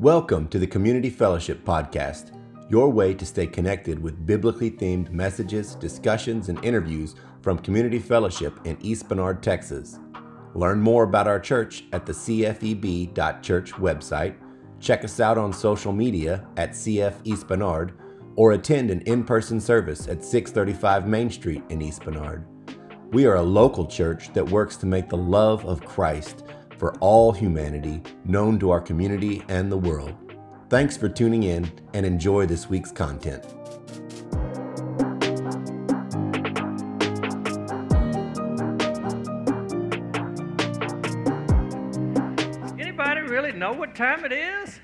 Welcome to the Community Fellowship Podcast, your way to stay connected with biblically themed messages, discussions, and interviews from Community Fellowship in East Bernard, Texas. Learn more about our church at the cfeb.church website, check us out on social media at CF East Bernard, or attend an in person service at 635 Main Street in East Bernard. We are a local church that works to make the love of Christ for all humanity known to our community and the world. Thanks for tuning in and enjoy this week's content. Anybody really know what time it is?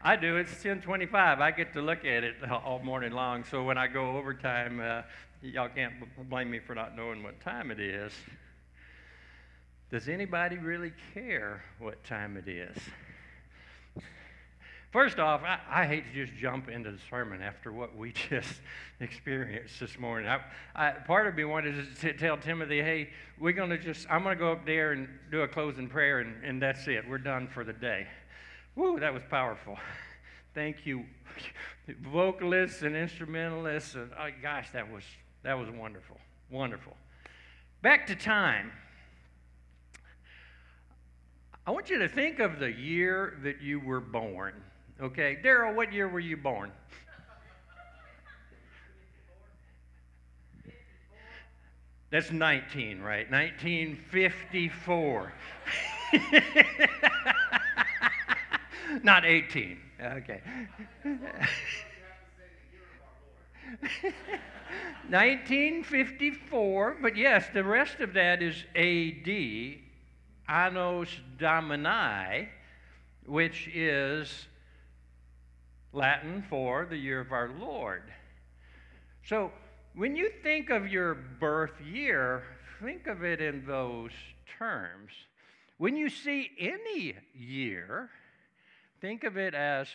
I do. It's 10:25. I get to look at it all morning long. So when I go overtime, uh, y'all can't blame me for not knowing what time it is. Does anybody really care what time it is? First off, I, I, hate to just jump into the sermon after what we just experienced this morning. I, I, part of me wanted to tell Timothy, hey, we're going to just, I'm going to go up there and do a closing prayer, and, and that's it. We're done for the day. Woo, that was powerful. Thank you, vocalists and instrumentalists. And, oh, gosh, that was, that was wonderful. Wonderful. Back to time. I want you to think of the year that you were born. Okay, Daryl, what year were you born? That's 19, right? 1954. Not 18. Okay. 1954, but yes, the rest of that is AD, Annos Domini, which is Latin for the year of our Lord. So when you think of your birth year, think of it in those terms. When you see any year, think of it as,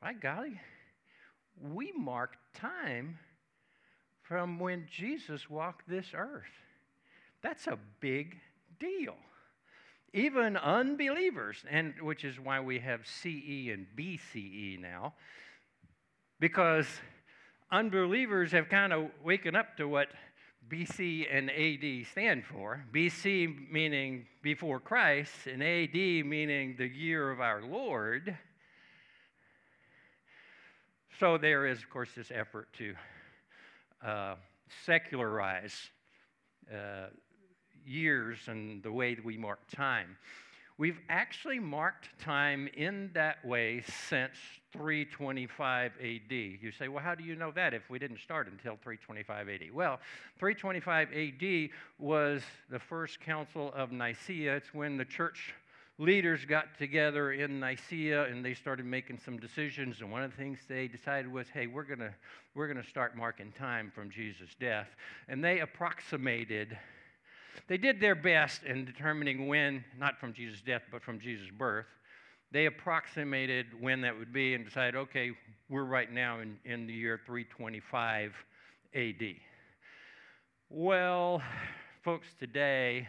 my golly, we mark time from when Jesus walked this earth. That's a big deal. Even unbelievers, and which is why we have CE and BCE now, because unbelievers have kind of waken up to what BC and AD stand for. BC meaning before Christ, and AD meaning the year of our Lord. So there is, of course, this effort to uh, secularize uh, years and the way we mark time. We've actually marked time in that way since 325 AD. You say, well, how do you know that if we didn't start until 325 AD? Well, 325 AD was the first council of Nicaea. It's when the church leaders got together in Nicaea and they started making some decisions. And one of the things they decided was, hey, we're going to we're going to start marking time from Jesus' death. And they approximated they did their best in determining when, not from Jesus' death, but from Jesus' birth. They approximated when that would be and decided, okay, we're right now in, in the year 325 AD. Well, folks today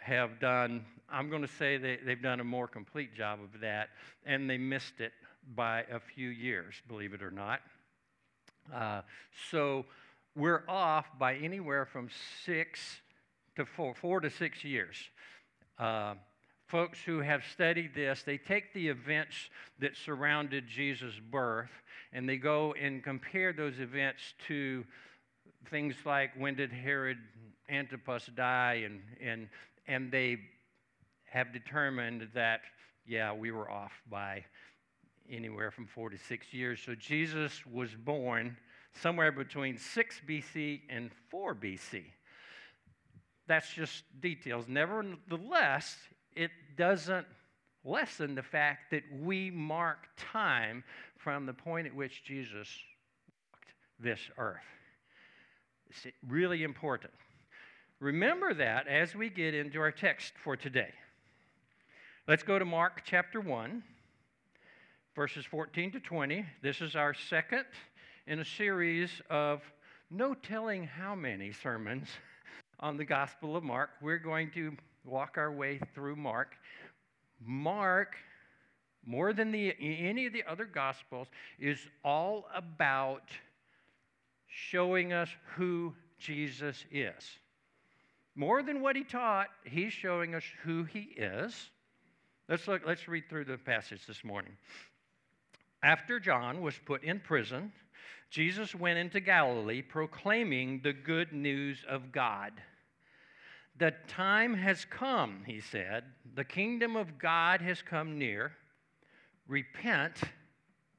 have done, I'm going to say they, they've done a more complete job of that, and they missed it by a few years, believe it or not. Uh, so we're off by anywhere from six to four, four to six years. Uh, folks who have studied this, they take the events that surrounded Jesus' birth and they go and compare those events to things like when did Herod Antipas die, and, and, and they have determined that, yeah, we were off by anywhere from four to six years. So Jesus was born somewhere between 6 BC and 4 BC that's just details. Nevertheless, it doesn't lessen the fact that we mark time from the point at which Jesus walked this earth. It's really important. Remember that as we get into our text for today. Let's go to Mark chapter 1, verses 14 to 20. This is our second in a series of no telling how many sermons on the Gospel of Mark. We're going to walk our way through Mark. Mark more than the, any of the other Gospels, is all about showing us who Jesus is. More than what he taught, he's showing us who he is. Let's look, let's read through the passage this morning. After John was put in prison, Jesus went into Galilee proclaiming the good news of God. The time has come, he said. The kingdom of God has come near. Repent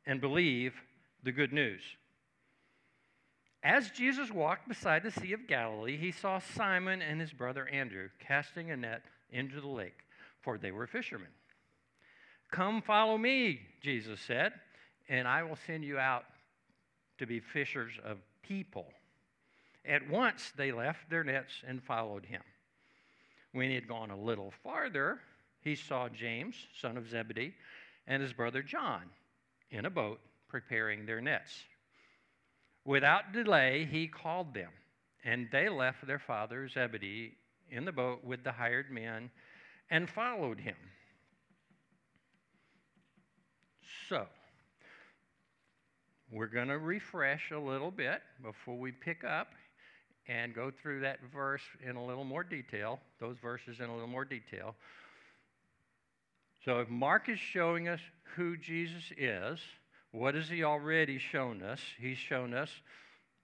and believe the good news. As Jesus walked beside the Sea of Galilee, he saw Simon and his brother Andrew casting a net into the lake, for they were fishermen. Come follow me, Jesus said, and I will send you out to be fishers of people. At once they left their nets and followed him. When he had gone a little farther, he saw James, son of Zebedee, and his brother John in a boat preparing their nets. Without delay, he called them, and they left their father Zebedee in the boat with the hired men and followed him. So, we're going to refresh a little bit before we pick up and go through that verse in a little more detail, those verses in a little more detail. So, if Mark is showing us who Jesus is, what has he already shown us? He's shown us,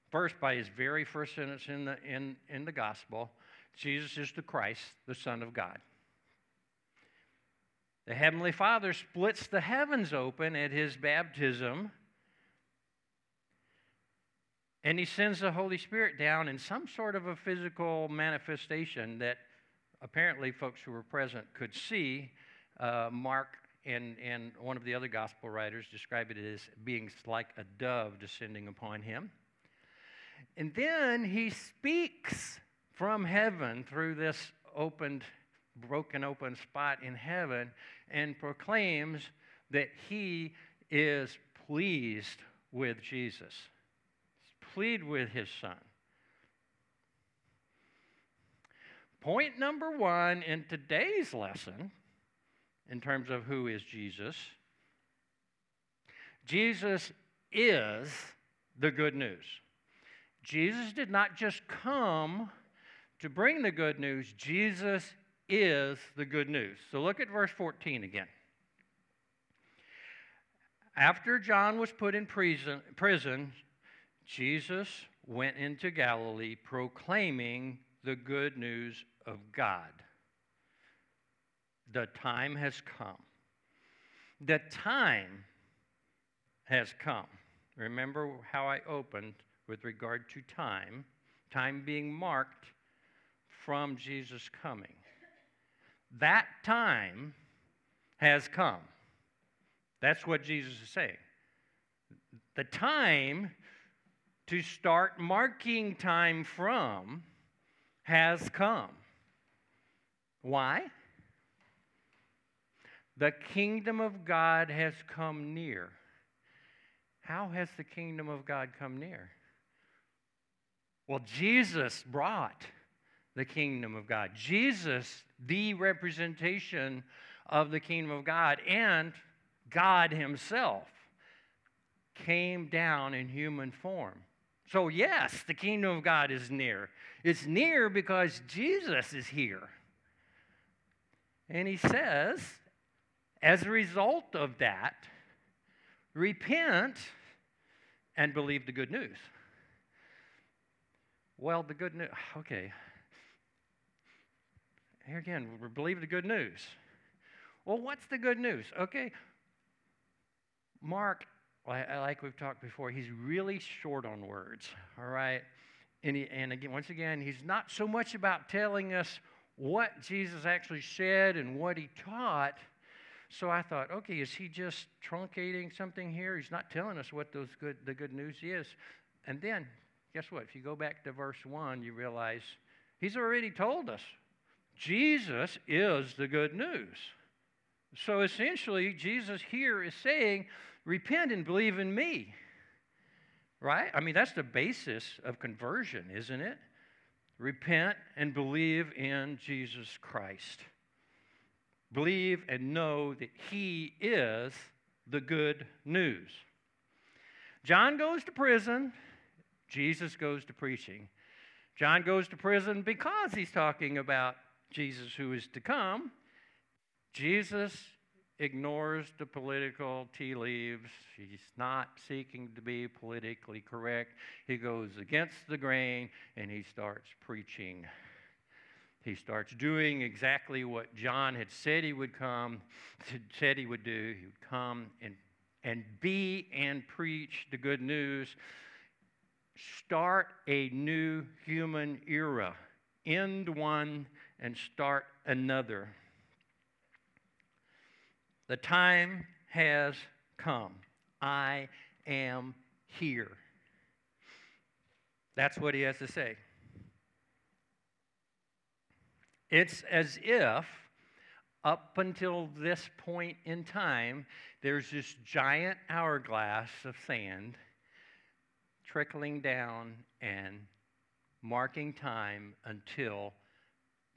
first, by his very first sentence in the, in, in the gospel Jesus is the Christ, the Son of God. The Heavenly Father splits the heavens open at his baptism, and he sends the Holy Spirit down in some sort of a physical manifestation that apparently folks who were present could see. Uh, Mark and, and one of the other gospel writers describe it as being like a dove descending upon him. And then he speaks from heaven through this opened, broken open spot in heaven and proclaims that he is pleased with Jesus, He's pleased with his son. Point number one in today's lesson in terms of who is Jesus. Jesus is the good news. Jesus did not just come to bring the good news, Jesus is the good news. So look at verse 14 again. After John was put in prison, prison Jesus went into Galilee proclaiming the good news of God. The time has come. The time has come. Remember how I opened with regard to time, time being marked from Jesus coming. That time has come. That's what Jesus is saying. The time to start marking time from has come. Why? The kingdom of God has come near. How has the kingdom of God come near? Well, Jesus brought the kingdom of God. Jesus, the representation of the kingdom of God, and God Himself came down in human form. So, yes, the kingdom of God is near. It's near because Jesus is here. And He says, as a result of that, repent and believe the good news. Well, the good news, okay. Here again, we believe the good news. Well, what's the good news? Okay. Mark, like we've talked before, he's really short on words, all right? And, he, and again, once again, he's not so much about telling us what Jesus actually said and what he taught so I thought, okay, is he just truncating something here? He's not telling us what those good, the good news is. And then, guess what? If you go back to verse 1, you realize he's already told us Jesus is the good news. So essentially, Jesus here is saying, repent and believe in me. Right? I mean, that's the basis of conversion, isn't it? Repent and believe in Jesus Christ. believe and know that he is the good news. John goes to prison, Jesus goes to preaching. John goes to prison because he's talking about Jesus who is to come. Jesus ignores the political tea leaves. He's not seeking to be politically correct. He goes against the grain and he starts preaching. He starts doing exactly what John had said he would come, said he would do. He would come and, and be and preach the good news. Start a new human era. End one and start another. The time has come. I am here. That's what he has to say. It's as if, up until this point in time, there's this giant hourglass of sand trickling down and marking time until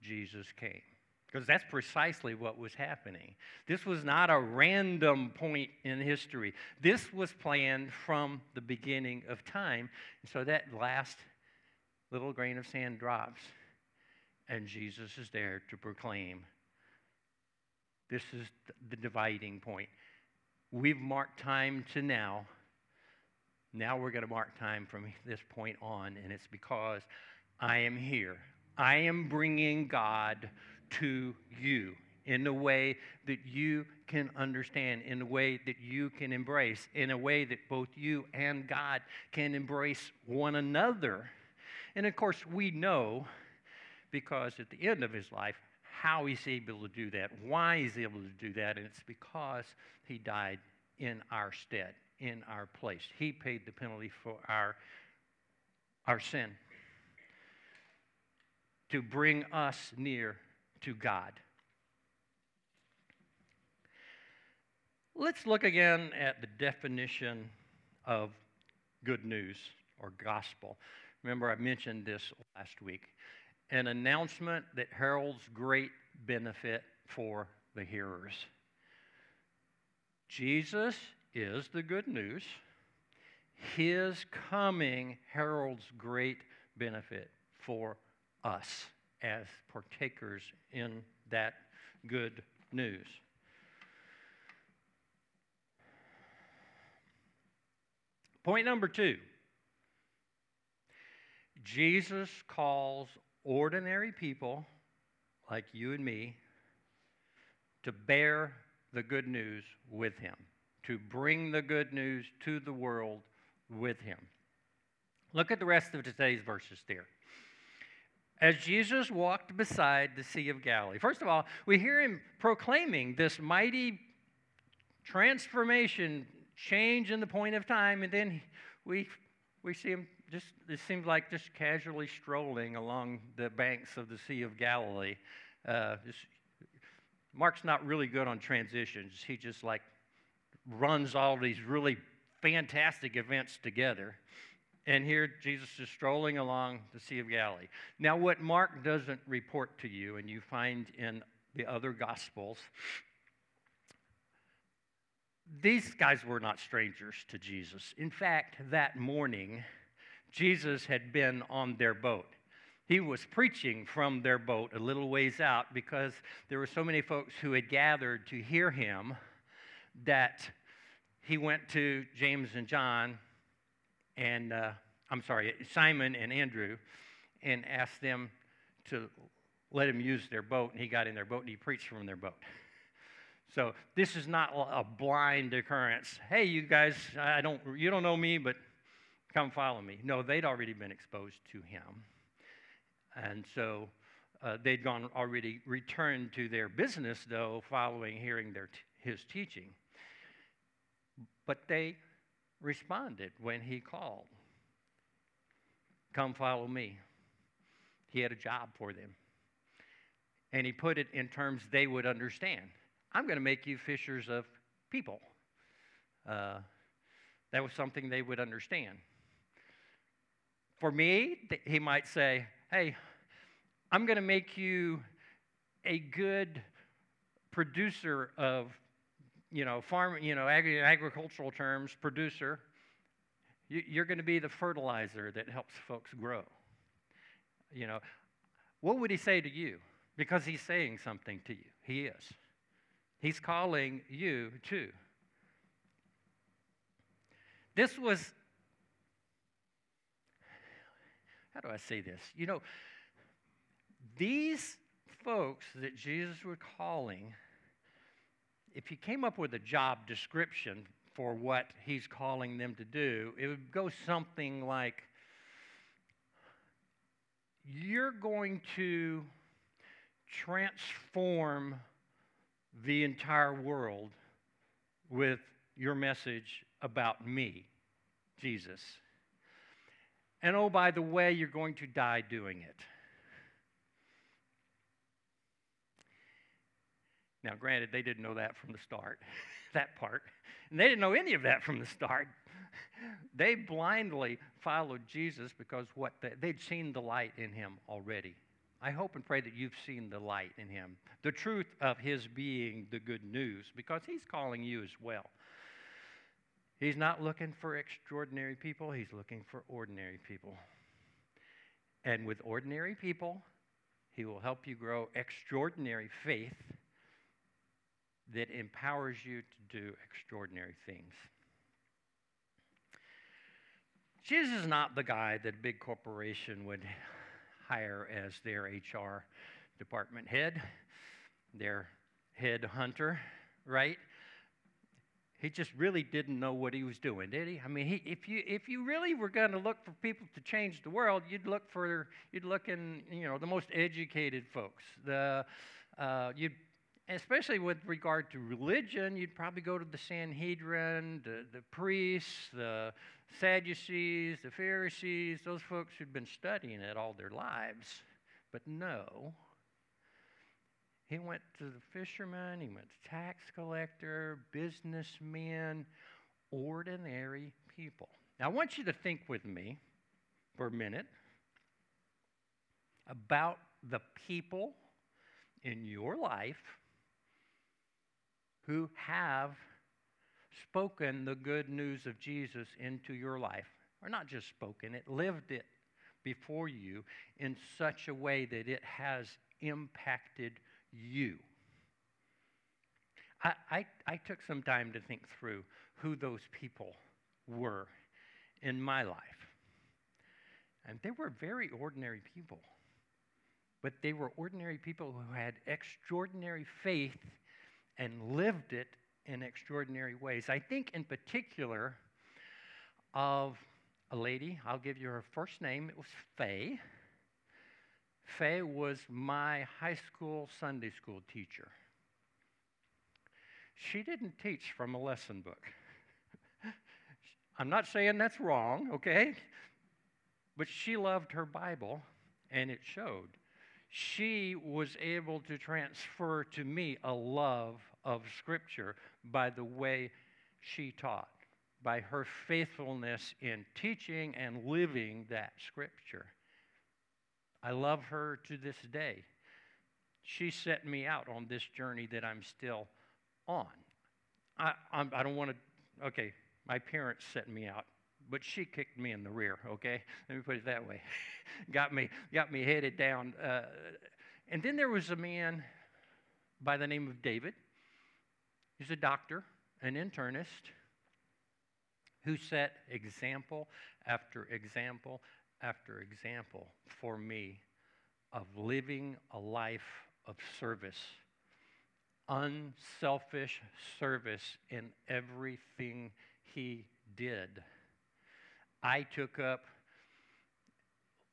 Jesus came. Because that's precisely what was happening. This was not a random point in history. This was planned from the beginning of time. And so that last little grain of sand drops, and Jesus is there to proclaim. This is the dividing point. We've marked time to now. Now we're going to mark time from this point on, and it's because I am here. I am bringing God to you in a way that you can understand, in a way that you can embrace, in a way that both you and God can embrace one another. And of course, we know because at the end of his life, how he's able to do that, why he's able to do that, and it's because he died in our stead, in our place. He paid the penalty for our, our sin to bring us near to God. Let's look again at the definition of good news or gospel. Remember, I mentioned this last week. An announcement that heralds great benefit for the hearers. Jesus is the good news. His coming heralds great benefit for us as partakers in that good news. Point number two Jesus calls ordinary people like you and me to bear the good news with him, to bring the good news to the world with him. Look at the rest of today's verses there as Jesus walked beside the Sea of Galilee. First of all, we hear him proclaiming this mighty transformation, change in the point of time, and then we, we see him just, it seems like just casually strolling along the banks of the Sea of Galilee. Uh, just, Mark's not really good on transitions. He just like runs all these really fantastic events together. And here Jesus is strolling along the Sea of Galilee. Now, what Mark doesn't report to you, and you find in the other Gospels, these guys were not strangers to Jesus. In fact, that morning, Jesus had been on their boat. He was preaching from their boat a little ways out because there were so many folks who had gathered to hear him that he went to James and John and uh, I'm sorry, Simon and Andrew, and asked them to let him use their boat. And he got in their boat and he preached from their boat. So this is not a blind occurrence. Hey, you guys, I don't, you don't know me, but come follow me. No, they'd already been exposed to him, and so uh, they'd gone already returned to their business though, following hearing their t- his teaching. But they responded when he called. Come follow me. He had a job for them. And he put it in terms they would understand. I'm going to make you fishers of people. Uh, that was something they would understand. For me, he might say, Hey, I'm going to make you a good producer of, you know, farm, you know, agri- agricultural terms, producer. You, you're going to be the fertilizer that helps folks grow. You know, what would he say to you? Because he's saying something to you. He is. He's calling you too. This was, how do I say this? You know, these folks that Jesus was calling, if he came up with a job description for what he's calling them to do, it would go something like You're going to transform the entire world with your message about me, Jesus. And oh, by the way, you're going to die doing it. Now, granted, they didn't know that from the start, that part. And they didn't know any of that from the start. They blindly followed Jesus because what they, they'd seen the light in him already. I hope and pray that you've seen the light in him, the truth of his being the good news, because he's calling you as well. He's not looking for extraordinary people, he's looking for ordinary people. And with ordinary people, he will help you grow extraordinary faith that empowers you to do extraordinary things. Jesus is not the guy that a big corporation would hire as their HR department head, their head hunter, right? He just really didn't know what he was doing, did he? I mean, he, if you if you really were going to look for people to change the world, you'd look for you'd look in you know the most educated folks. The uh, you'd especially with regard to religion, you'd probably go to the Sanhedrin, the, the priests, the Sadducees, the Pharisees, those folks who'd been studying it all their lives. But no, he went to the fishermen, he went to tax collector, businessmen, ordinary people. Now, I want you to think with me for a minute about the people in your life who have spoken the good news of Jesus into your life, or not just spoken it, lived it before you in such a way that it has impacted you. I, I, I, took some time to think through who those people were in my life. And they were very ordinary people. But they were ordinary people who had extraordinary faith and lived it in extraordinary ways. I think, in particular, of a lady, I'll give you her first name, it was Faye. Faye was my high school Sunday school teacher. She didn't teach from a lesson book. I'm not saying that's wrong, okay? But she loved her Bible, and it showed. She was able to transfer to me a love of Scripture by the way she taught, by her faithfulness in teaching and living that Scripture. I love her to this day. She set me out on this journey that I'm still on. I, I'm, I do not want to, okay, my parents set me out, but she kicked me in the rear, okay? Let me put it that way. got, me, got me headed down. Uh, and then there was a man by the name of David He's a doctor, an internist, who set example after example after example for me of living a life of service, unselfish service in everything he did. I took up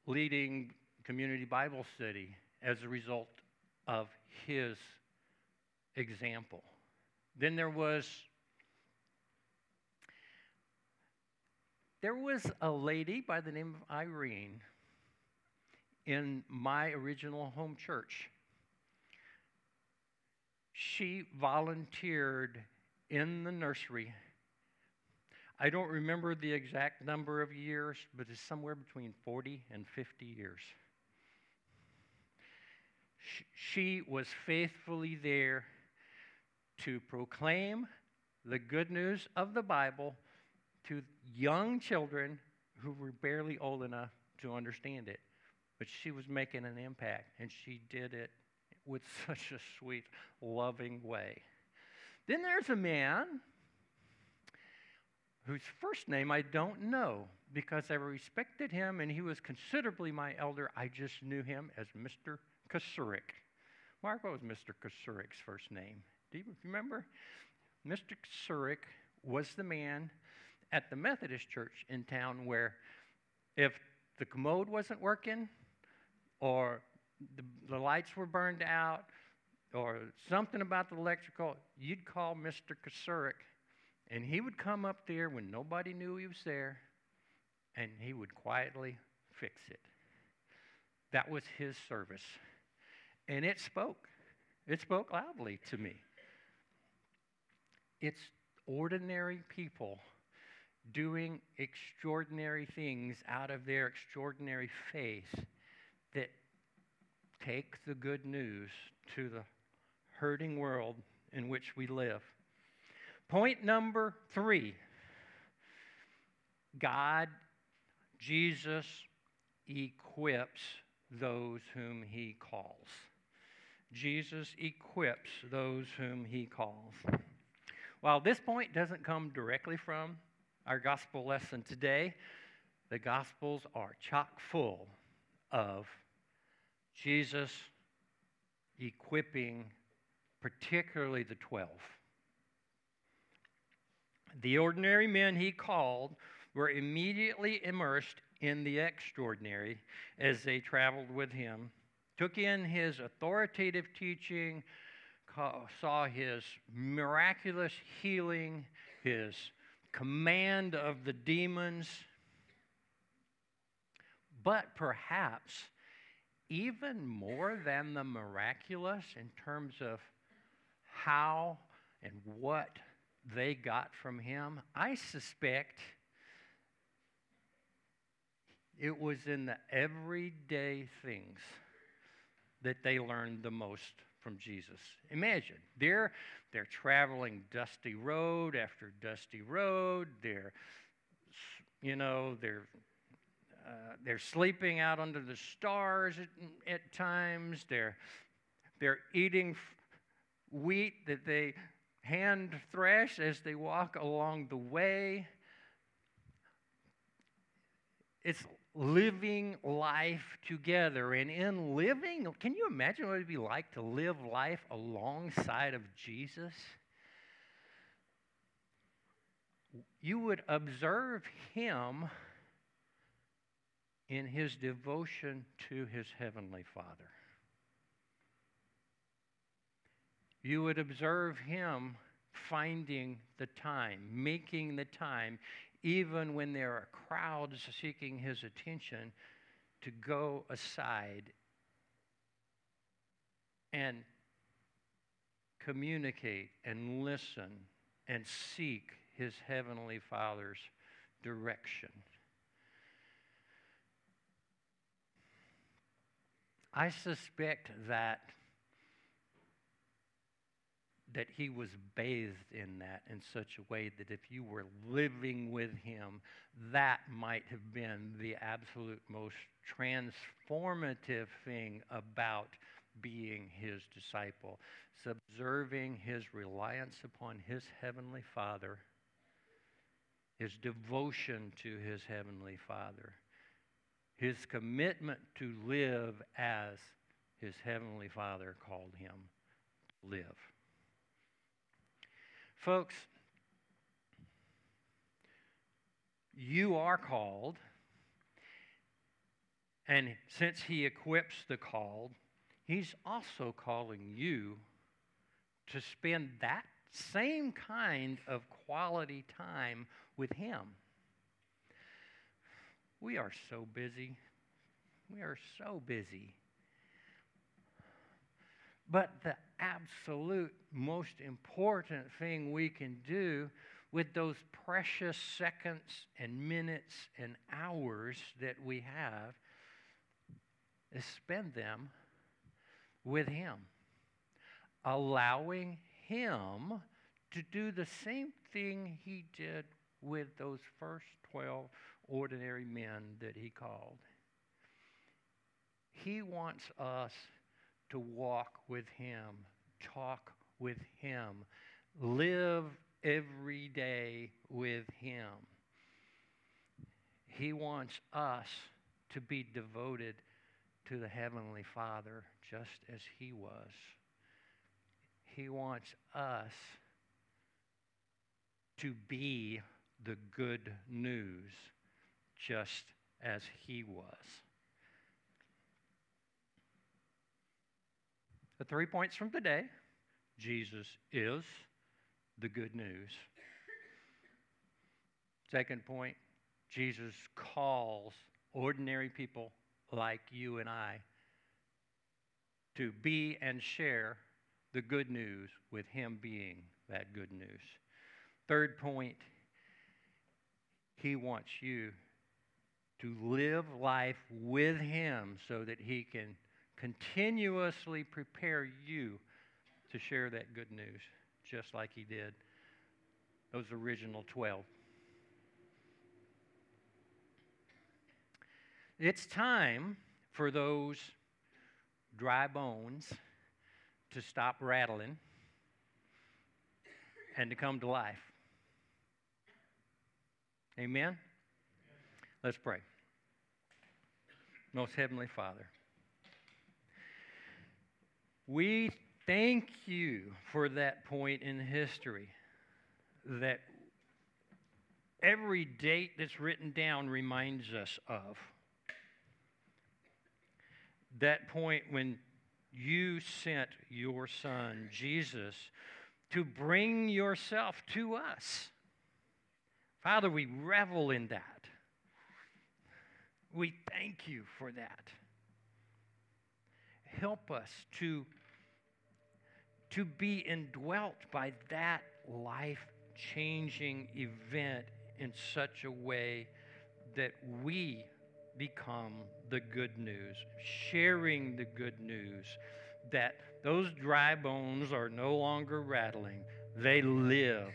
leading community Bible study as a result of his example. Then there was there was a lady by the name of Irene in my original home church. She volunteered in the nursery. I don't remember the exact number of years, but it's somewhere between 40 and 50 years. She was faithfully there to proclaim the good news of the Bible to young children who were barely old enough to understand it. But she was making an impact, and she did it with such a sweet, loving way. Then there's a man whose first name I don't know because I respected him and he was considerably my elder. I just knew him as Mr. Kasurik. What was Mr. Kasurik's first name? Do you remember? Mr. Kasurik was the man at the Methodist church in town where if the commode wasn't working or the, the lights were burned out or something about the electrical, you'd call Mr. Kasurik and he would come up there when nobody knew he was there and he would quietly fix it. That was his service. And it spoke. It spoke loudly to me. It's ordinary people doing extraordinary things out of their extraordinary faith that take the good news to the hurting world in which we live. Point number three God, Jesus, equips those whom he calls. Jesus equips those whom he calls. While this point doesn't come directly from our gospel lesson today, the gospels are chock full of Jesus equipping particularly the 12. The ordinary men he called were immediately immersed in the extraordinary as they traveled with him, took in his authoritative teaching, saw his miraculous healing, his command of the demons. But perhaps even more than the miraculous in terms of how and what they got from him, I suspect it was in the everyday things that they learned the most from Jesus. Imagine, they're, they're traveling dusty road after dusty road. They're, you know, they're, uh, they're sleeping out under the stars at, at times. They're, they're eating wheat that they hand thresh as they walk along the way. It's living life together. And in living, can you imagine what it would be like to live life alongside of Jesus? You would observe him in his devotion to his heavenly Father. You would observe him finding the time, making the time, even when there are crowds seeking his attention, to go aside and communicate and listen and seek his heavenly Father's direction. I suspect that that he was bathed in that in such a way that if you were living with him, that might have been the absolute most transformative thing about being his disciple. It's observing his reliance upon his heavenly Father, his devotion to his heavenly Father, his commitment to live as his heavenly Father called him to live. Folks, you are called, and since He equips the called, He's also calling you to spend that same kind of quality time with Him. We are so busy. We are so busy. But the absolute most important thing we can do with those precious seconds and minutes and hours that we have is spend them with Him, allowing him to do the same thing he did with those first 12 ordinary men that he called. He wants us to walk with him, talk with him, live every day with him. He wants us to be devoted to the Heavenly Father just as He was. He wants us to be the good news just as He was. The three points from today Jesus is the good news. Second point Jesus calls ordinary people like you and I to be and share the good news with Him being that good news. Third point, He wants you to live life with Him so that He can continuously prepare you to share that good news, just like He did those original 12. It's time for those dry bones to stop rattling and to come to life. Amen? Let's pray. Most Heavenly Father, we thank you for that point in history that every date that's written down reminds us of that point when you sent your son, Jesus, to bring yourself to us. Father, we revel in that. We thank you for that. Help us to, to be indwelt by that life changing event in such a way that we become the good news, sharing the good news that those dry bones are no longer rattling. They live,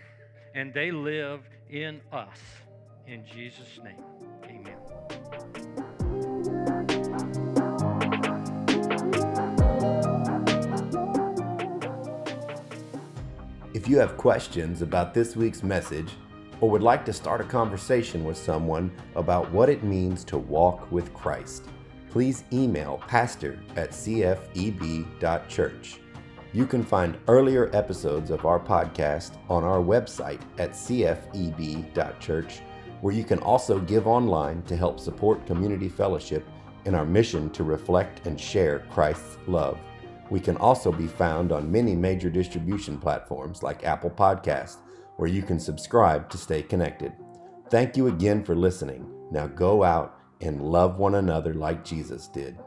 and they live in us. In Jesus' name, If you have questions about this week's message, or would like to start a conversation with someone about what it means to walk with Christ, please email pastor at cfeb.church. You can find earlier episodes of our podcast on our website at cfeb.church, where you can also give online to help support community fellowship in our mission to reflect and share Christ's love. We can also be found on many major distribution platforms like Apple Podcast where you can subscribe to stay connected. Thank you again for listening. Now go out and love one another like Jesus did.